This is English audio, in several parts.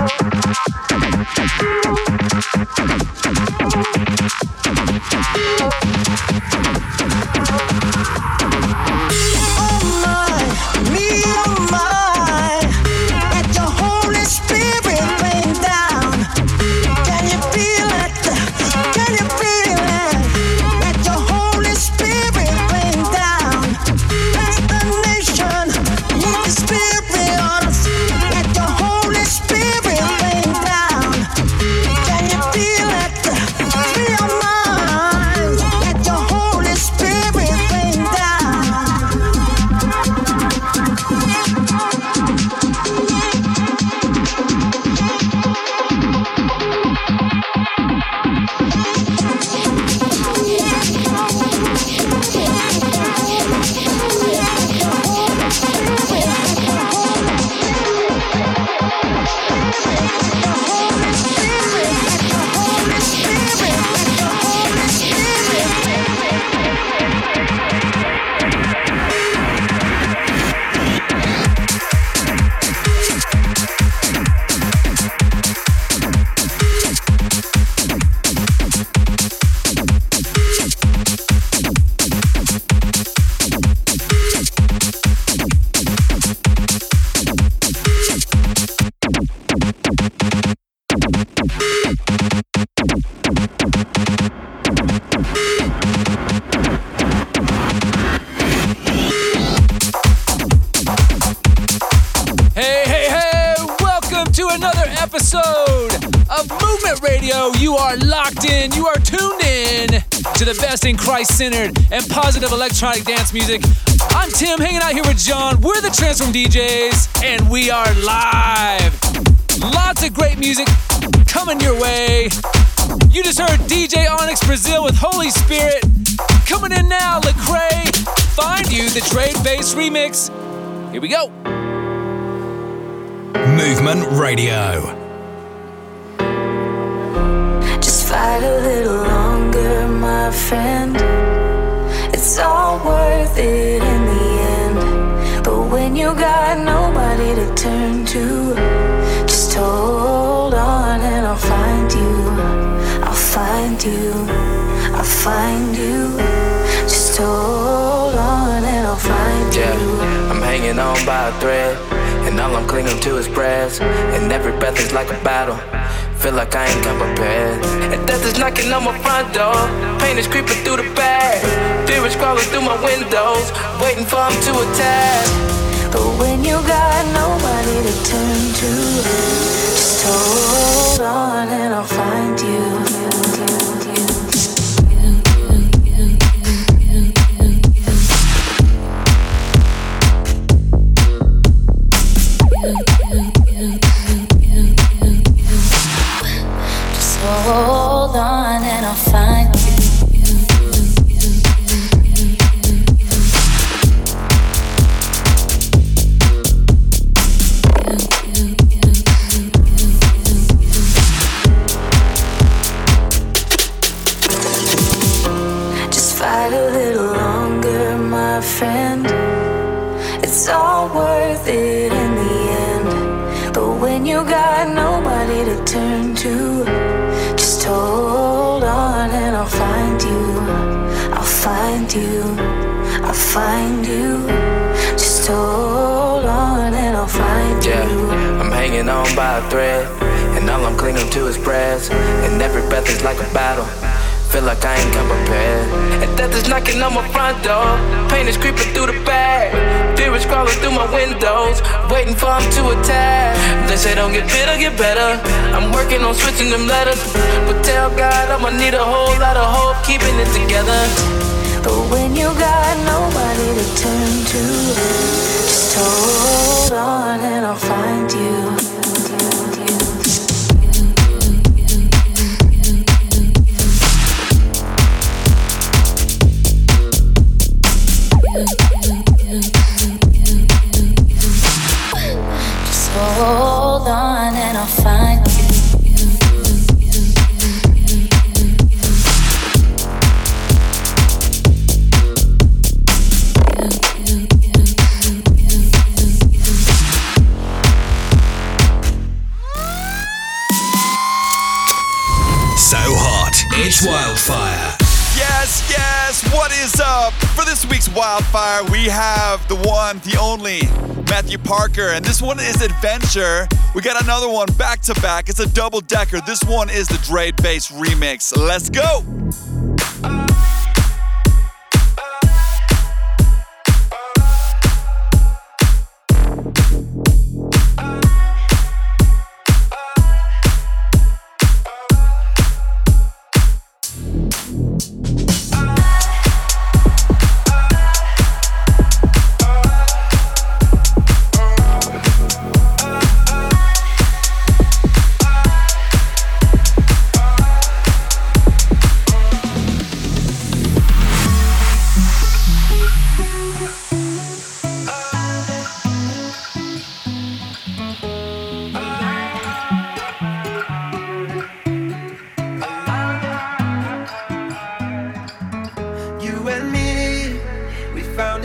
Oh my Christ centered, and positive electronic dance music. I'm Tim, hanging out here with John. We're the Transform DJs, and we are live. Lots of great music coming your way. You just heard DJ OniX Brazil with Holy Spirit. Coming in now, Lecrae, Find You, the Drade Bass remix. Here we go. Movement Radio. Just fight a little longer, my friend it's all worth it in the end. But when you got nobody to turn to, just hold on and I'll find you. I'll find you. I'll find you. Just hold on and I'll find yeah, you. I'm hanging on by a thread, and all I'm clinging to is prayers. And every breath is like a battle. Feel like I ain't come prepared. And death is knocking on my front door. Pain is creeping through the bag. Fear is crawling through my windows. Waiting for him to attack. But when you got nobody to turn to, just hold on and I'll find you. Find you. Just hold on and I'll find yeah, you. Yeah, I'm hanging on by a thread. And all I'm clinging to is prayers. And every breath is like a battle. Feel like I ain't come prepared. And death is knocking on my front door. Pain is creeping through the bag. Fear is crawling through my windows. Waiting for him to attack. They say don't get bitter, get better. I'm working on switching them letters. But tell God I'ma need a whole lot of hope keeping it together. But when you got nobody to turn to, just hold on and I'll find one, the only, Matthew Parker, and this one is Adventure. We got another one back to back. It's a double decker. This one is the Dre Bass remix. Let's go!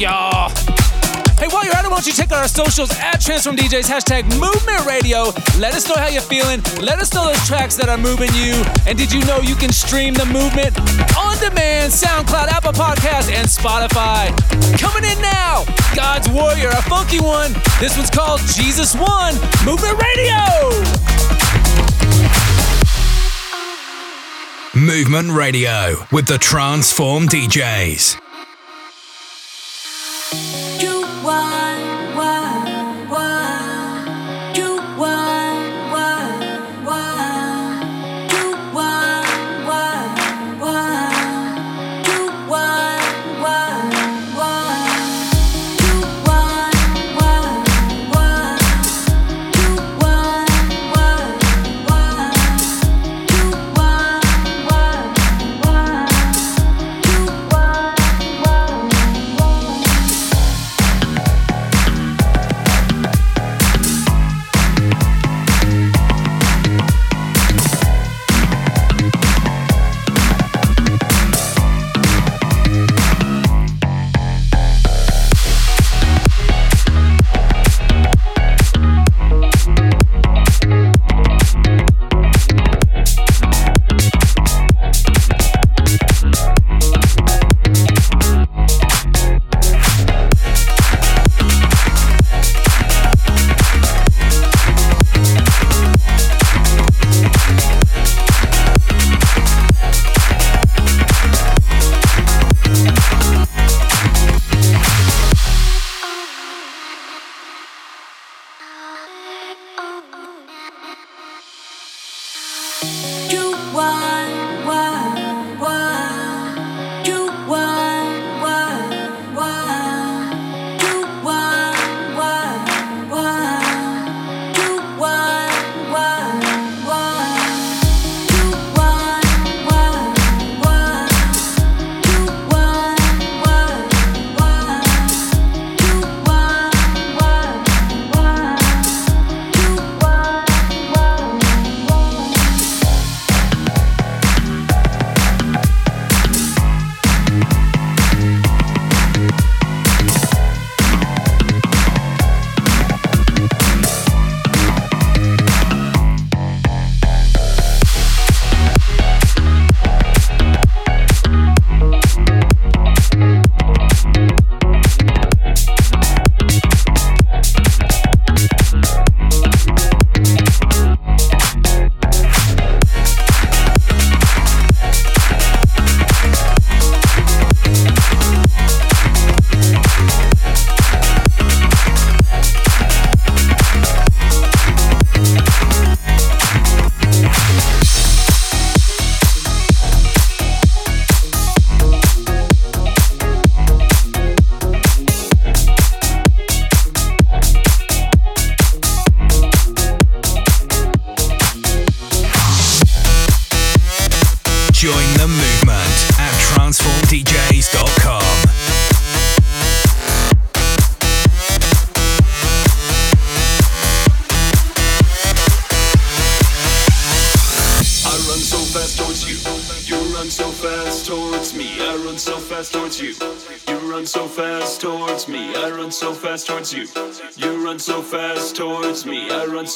y'all. Hey, while you're at it, why don't you check out our socials at Transform DJs, hashtag Movement Radio. Let us know how you're feeling. Let us know those tracks that are moving you. And did you know you can stream the movement on demand, SoundCloud, Apple Podcasts, and Spotify? Coming in now, God's Warrior, a funky one. This one's called Jesus Won, Movement Radio. Movement Radio with the Transform DJs.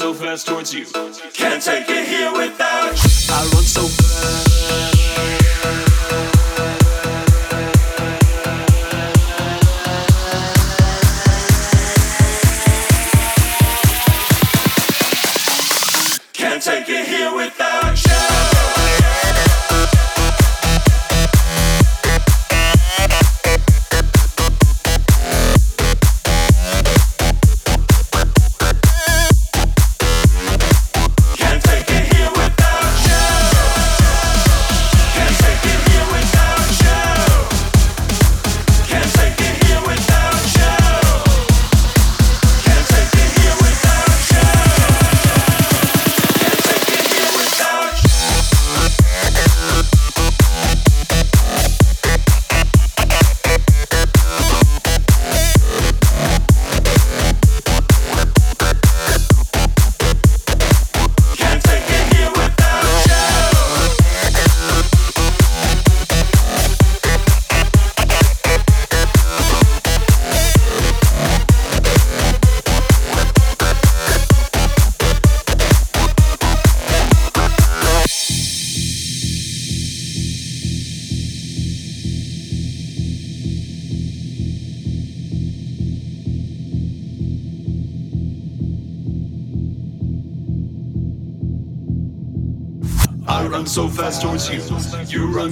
so fast towards you.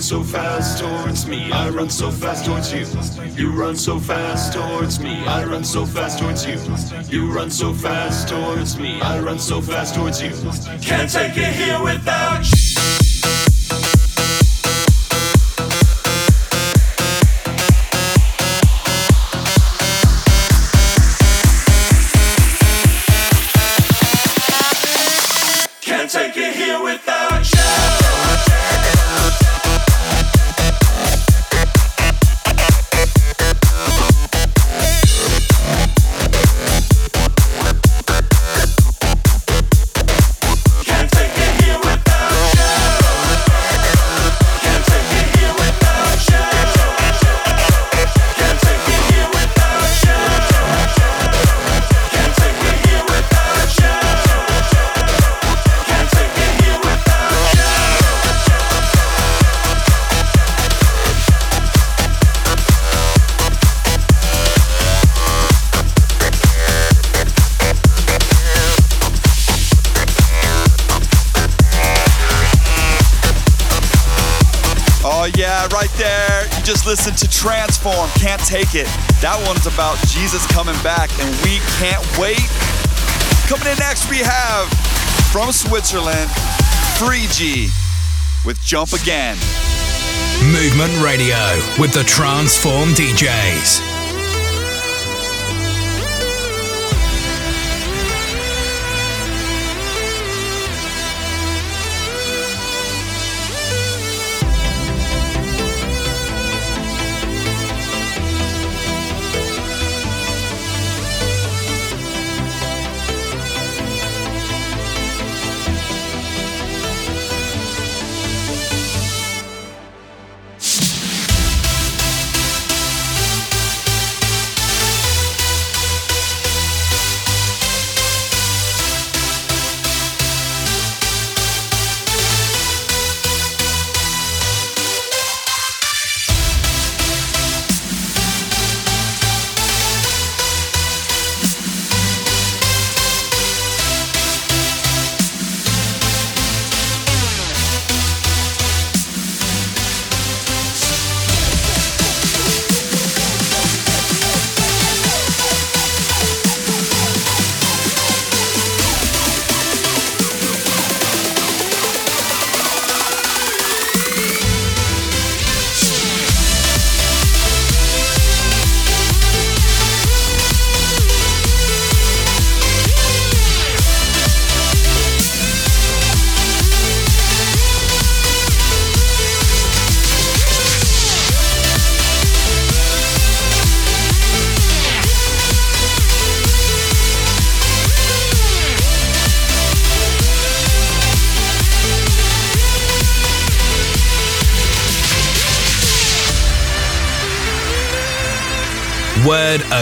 So fast towards me. I run so fast towards you. You run so fast towards me. I run so fast towards you. You run so fast towards me. I run so fast towards you. Can't take it here without you. Listen to Transform, Can't Take It. That one's about Jesus coming back, and we can't wait. Coming in next, we have from Switzerland, Free G, with Jump Again. Movement Radio with the Transform DJs.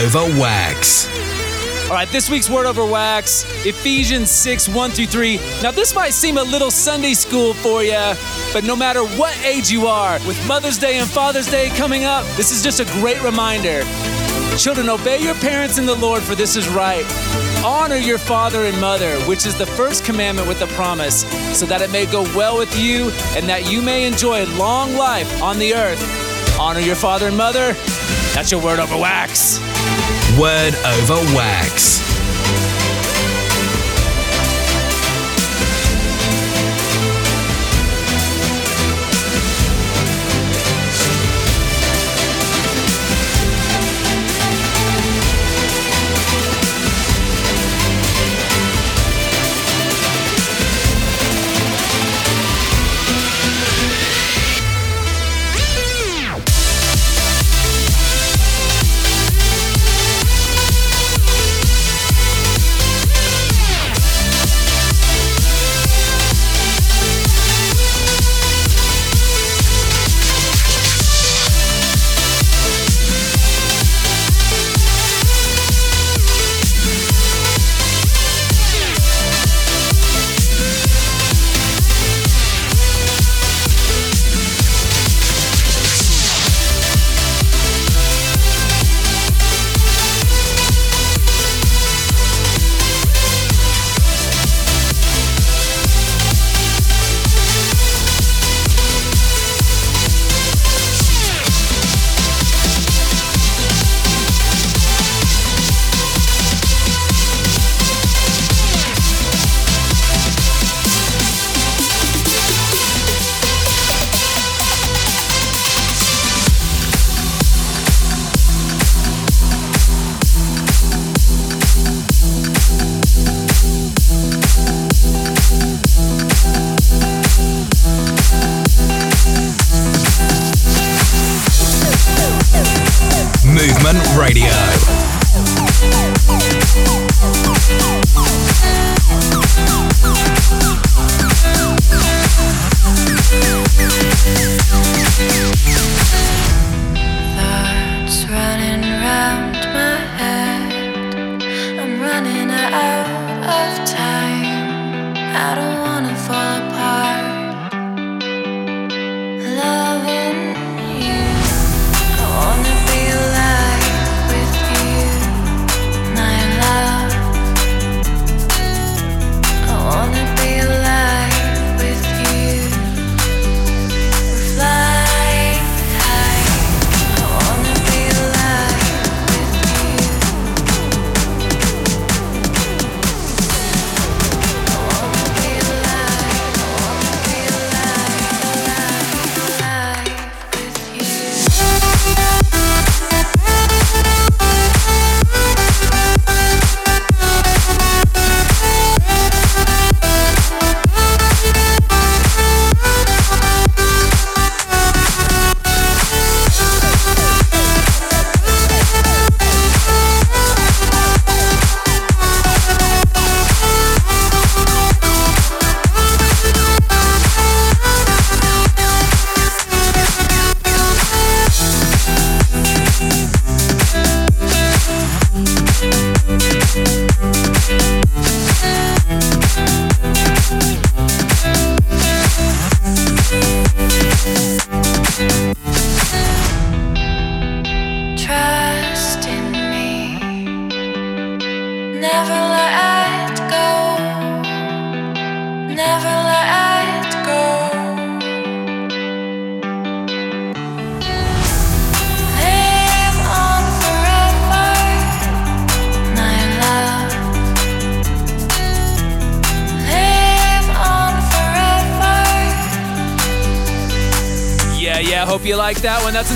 Over Wax. All right, this week's Word over Wax, Ephesians 6 1 through 3. Now, this might seem a little Sunday school for you, but no matter what age you are, with Mother's Day and Father's Day coming up, this is just a great reminder. Children, obey your parents in the Lord, for this is right. Honor your father and mother, which is the first commandment with a promise, so that it may go well with you and that you may enjoy long life on the earth. Honor your father and mother that's your word over wax. Word over wax.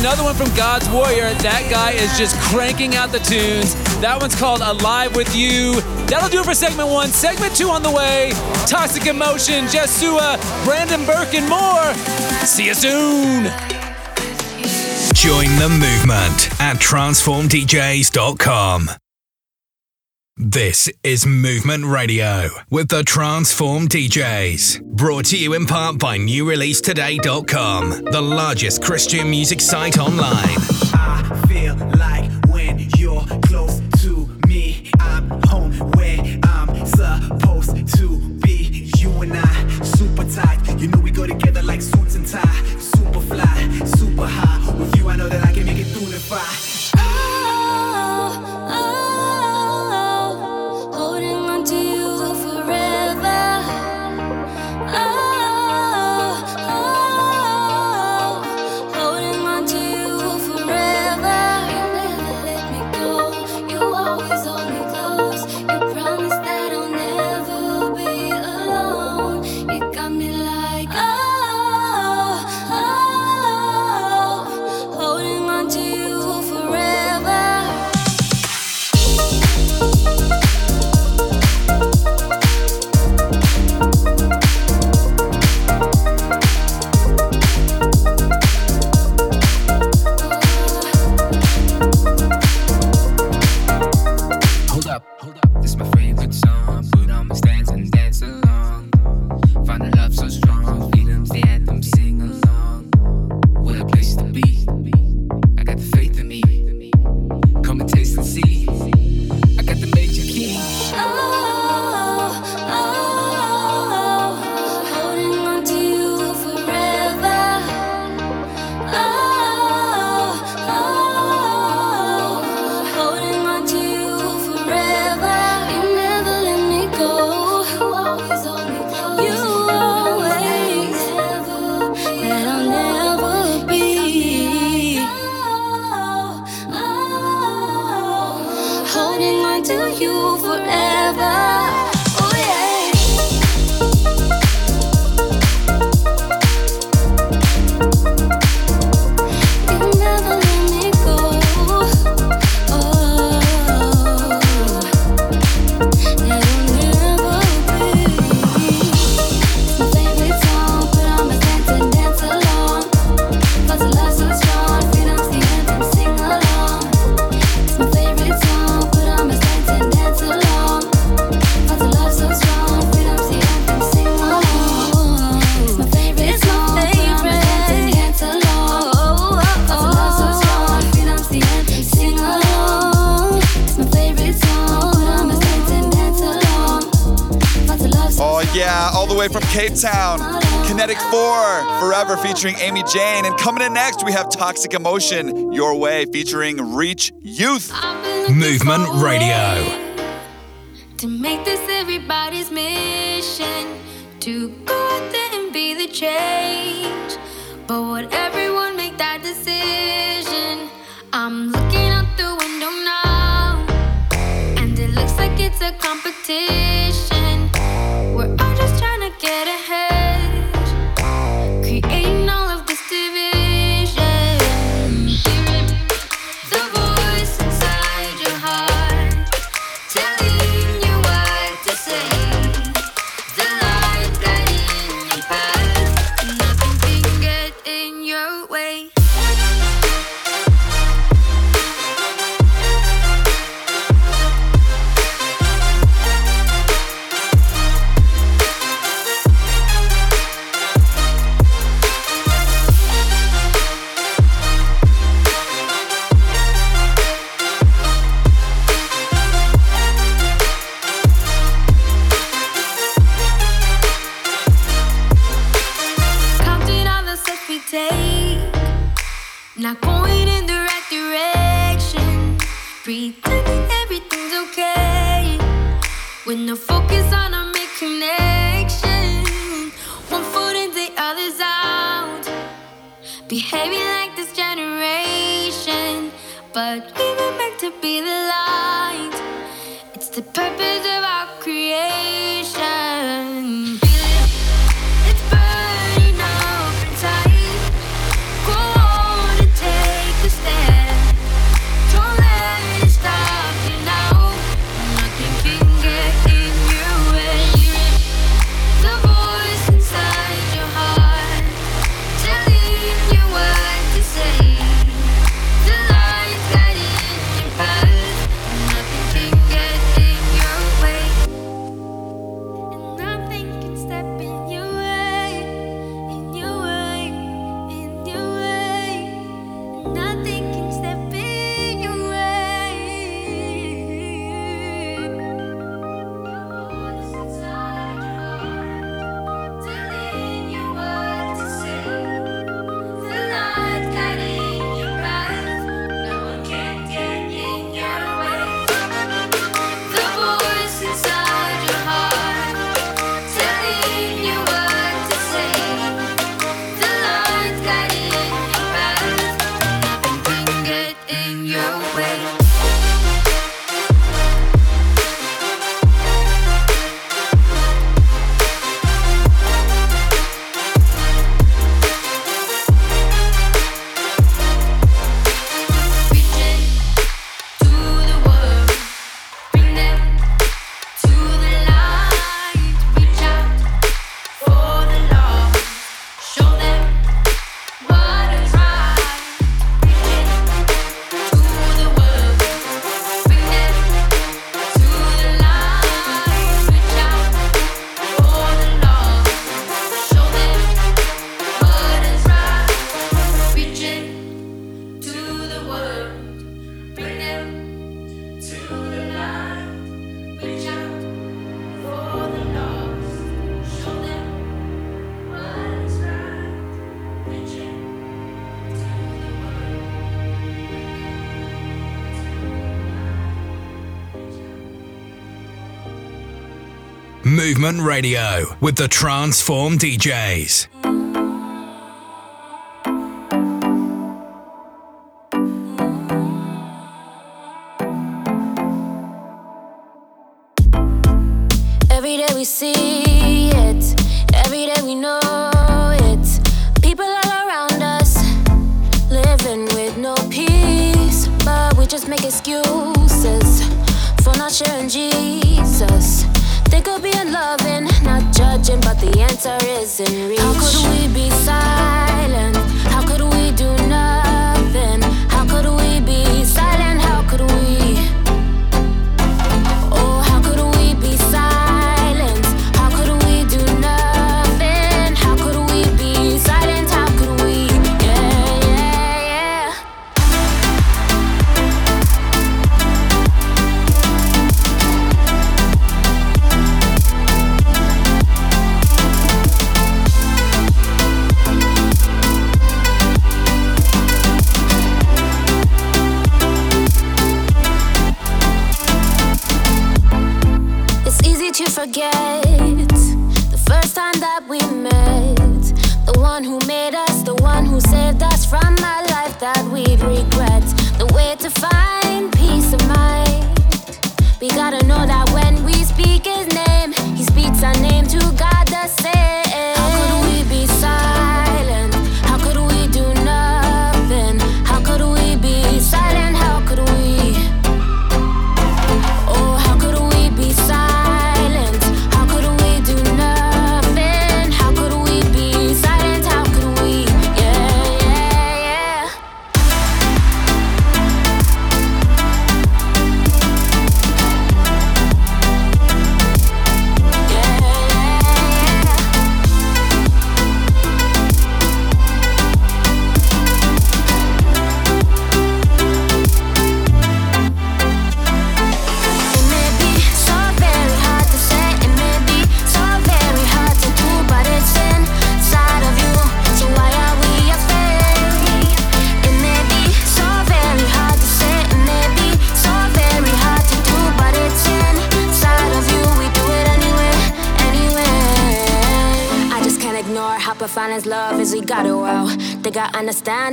Another one from God's Warrior. That guy is just cranking out the tunes. That one's called Alive With You. That'll do it for segment one. Segment two on the way. Toxic Emotion, Jaisua, Brandon Burke, and more. See you soon. Join the movement at transformdjs.com. This is Movement Radio with the Transform DJs. Brought to you in part by NewReleaseToday.com, the largest Christian music site online. Favorite Kinetic 4 Forever featuring Amy Jane. And coming in next, we have Toxic Emotion Your Way featuring Reach Youth. Movement Radio. To make this everybody's mission, to go out there and be the change. Movement Radio with the Transform DJs.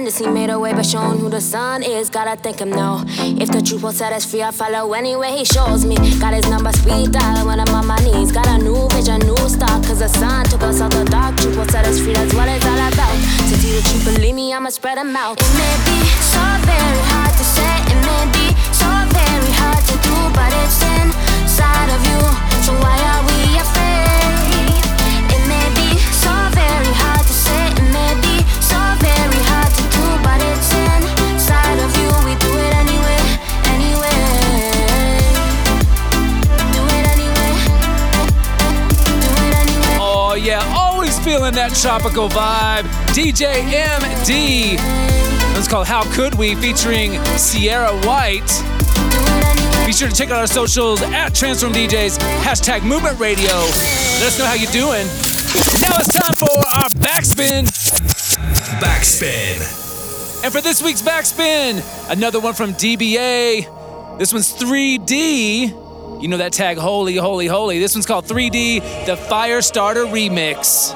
This. He made a way by showing who the sun is. Gotta thank him now. If the truth will set us free, I follow anyway. He shows me. Got his number, speed dial when I'm on my knees. Got a new vision, new start. Cause the sun took us out the dark. Truth will set us free. That's what it's all about. To see the truth, believe me, I'ma spread them out. It may be so very hard to say. It may be so very hard to do. But it's inside of you. So why are we feeling that tropical vibe. DJ EM-D. It's called How Could We featuring Sierra White. Be sure to check out our socials at Transform DJs, hashtag Movement Radio. Let us know how you're doing. Now it's time for our backspin. Backspin. And for this week's backspin, another one from DBA. This one's 3D. You know that tag, holy, holy, holy. This one's called 3D, the Firestarter Remix.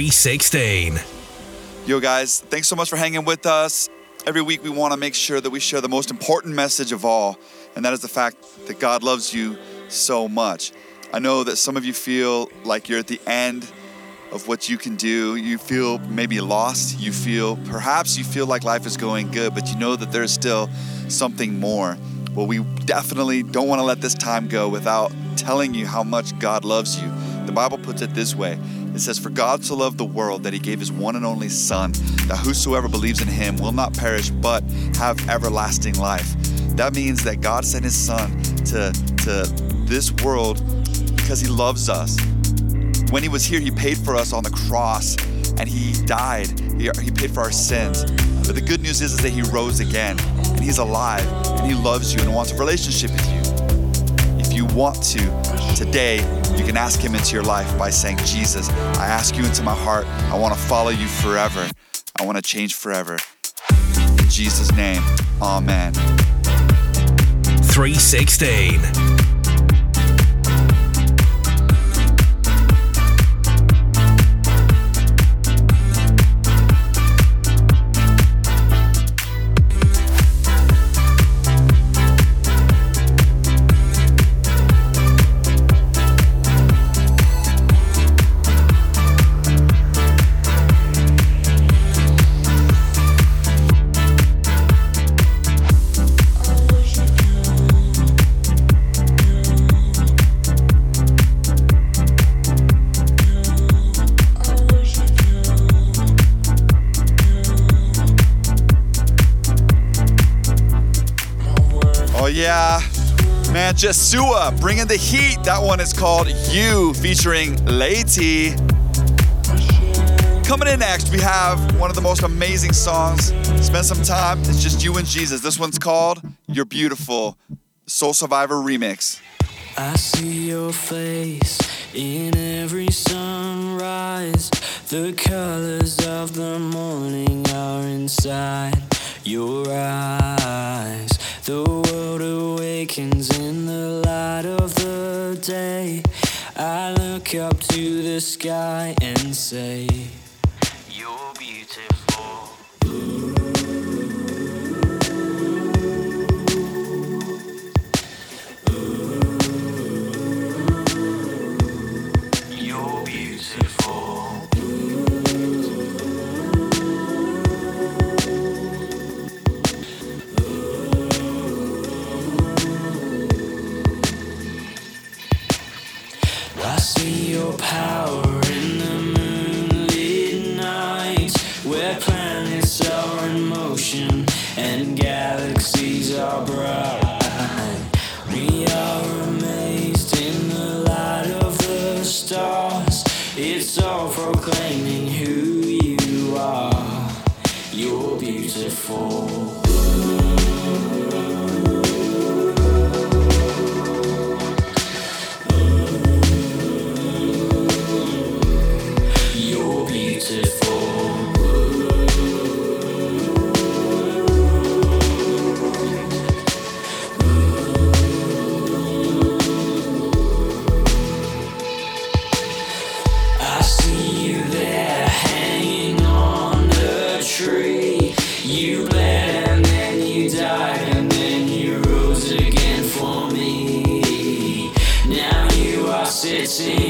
Three sixteen. Yo, guys, thanks so much for hanging with us. Every week, we want to make sure that we share the most important message of all, and that is the fact that God loves you so much. I know that some of you feel like you're at the end of what you can do. You feel maybe lost. You feel, perhaps you feel like life is going good, but you know that there's still something more. Well, we definitely don't want to let this time go without telling you how much God loves you. The Bible puts it this way it says, For God so loved the world that he gave his one and only Son, that whosoever believes in him will not perish but have everlasting life. That means that God sent his Son to, to this world because he loves us. When he was here, he paid for us on the cross and he died. He, he paid for our sins. But the good news is, is that he rose again and he's alive and he loves you and wants a relationship with you. If you want to, today, you can ask him into your life by saying, Jesus, I ask you into my heart. I want to follow you forever. I want to change forever. In Jesus' name, amen. 316. Yeah. Man, Jaisua bringing the heat. That one is called You featuring Lady. Coming in next, we have one of the most amazing songs. Spend some time. It's just you and Jesus. This one's called You're Beautiful. Soul Survivor remix. I see your face in every sunrise. The colors of the morning are inside your eyes. The awakens in the light of the day. I look up to the sky and say, see.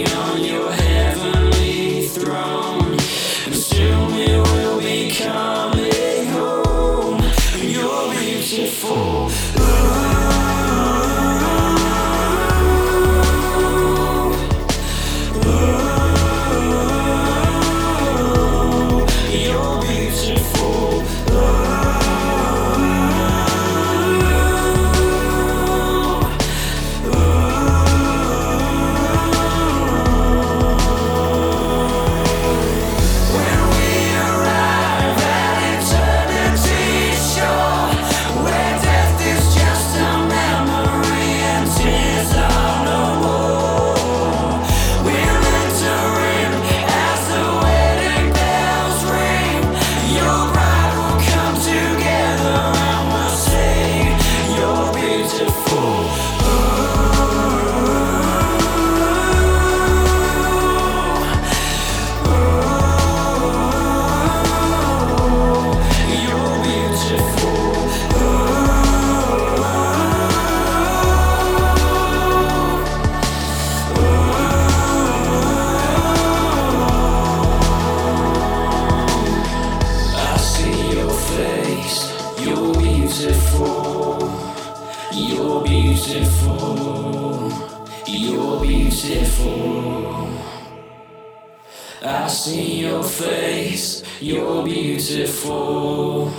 See your face. You're beautiful.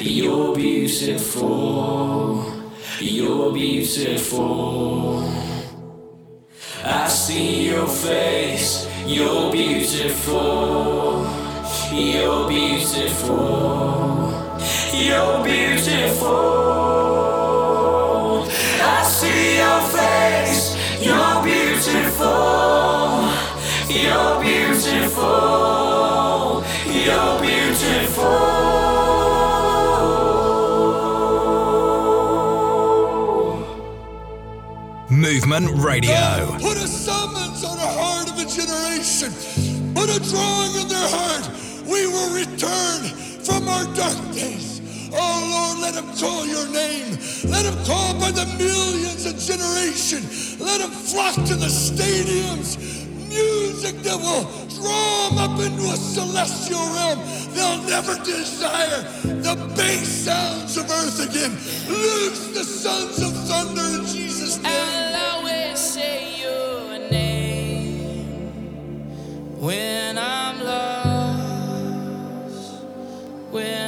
You're beautiful. You're beautiful. I see your face. You're beautiful. You're beautiful. You're beautiful. Movement Radio. Put a summons on the heart of a generation. Put a drawing in their heart. We will return from our dark days. Oh Lord, let them call your name. Let them call by the millions of generation. Let them flock to the stadiums. Music that will draw them up into a celestial realm. They'll never desire the bass sounds of earth again. Loose the sons of thunder in Jesus' name. When I'm lost, when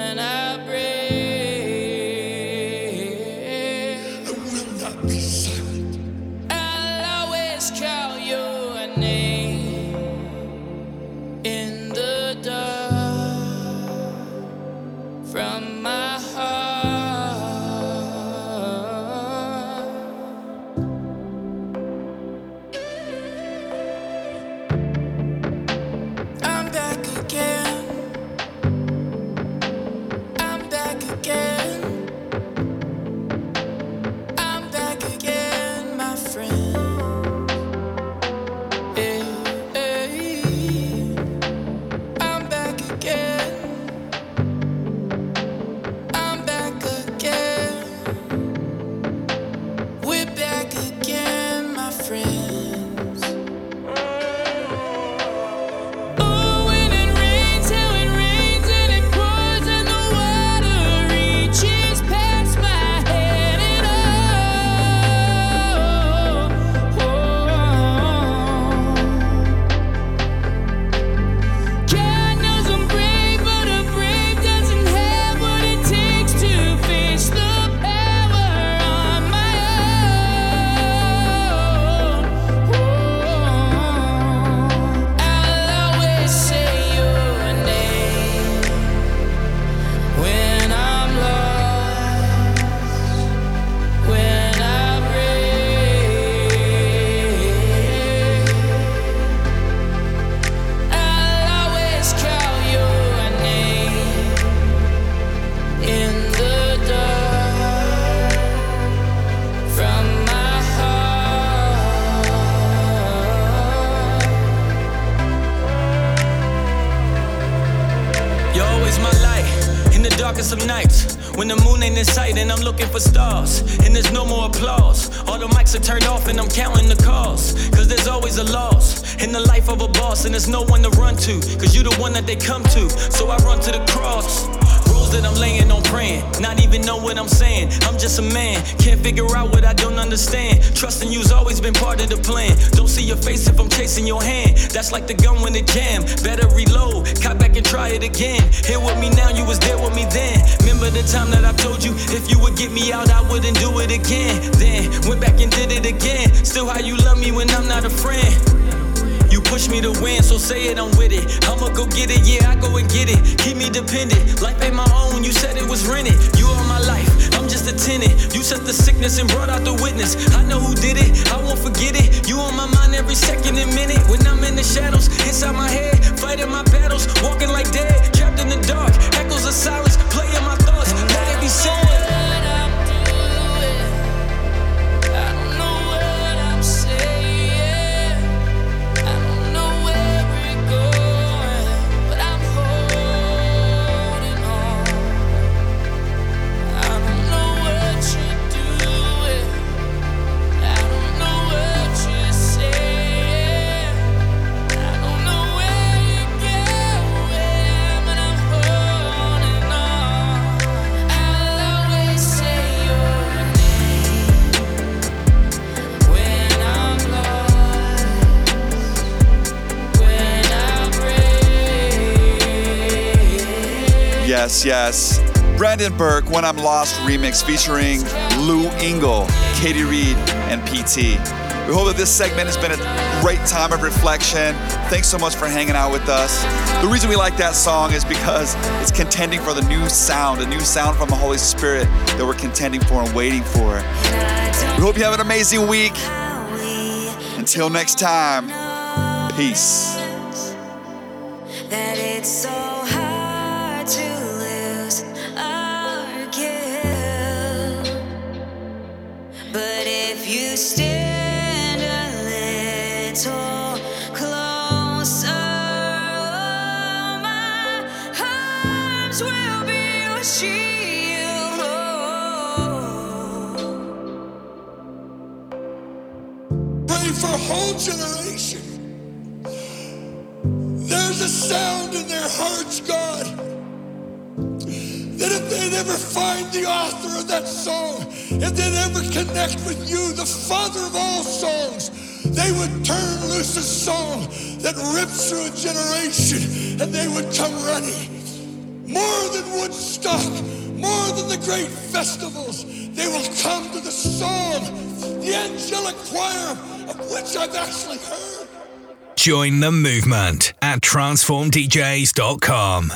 You're always my light in the darkest of nights. When the moon ain't in sight and I'm looking for stars, and there's no more applause. All the mics are turned off and I'm counting the calls. Cause there's always a loss. in the life of a boss, and there's no one to run to, cause you the one that they come to. So I run to the cross. That I'm laying on praying, not even know what I'm saying. I'm just a man, can't figure out what I don't understand. Trusting you's always been part of the plan. Don't see your face if I'm chasing your hand. That's like the gun when it jam. Better reload, cut back and try it again. Here with me now, you was there with me then. Remember the time that I told you if you would get me out, I wouldn't do it again. Then went back and did it again. Still how you love me when I'm not a friend. Push me to win, so say it, I'm with it. I'ma go get it, yeah, I go and get it. Keep me dependent, life ain't my own, you said it was rented. You are my life, I'm just a tenant. You set the sickness and brought out the witness. I know who did it, I won't forget it. You on my mind every second and minute. When I'm in the shadows, inside my head, fighting my battles, walking like dead, trapped in the dark. Echoes of silence, playing my thoughts, let it be said. Yes, yes. Brandon Burke, When I'm Lost remix featuring Lou Engle, Katie Reed, and PT. We hope that this segment has been a great time of reflection. Thanks so much for hanging out with us. The reason we like that song is because it's contending for the new sound, a new sound from the Holy Spirit that we're contending for and waiting for. We hope you have an amazing week. Until next time, peace. Whole generation. There's a sound in their hearts, God, that if they'd ever find the author of that song, if they'd ever connect with you, the father of all songs, they would turn loose a song that rips through a generation and they would come running. More than Woodstock, more than the great festivals, they will come to the song, the angelic choir which I've actually heard. Join the movement at transformdjs.com.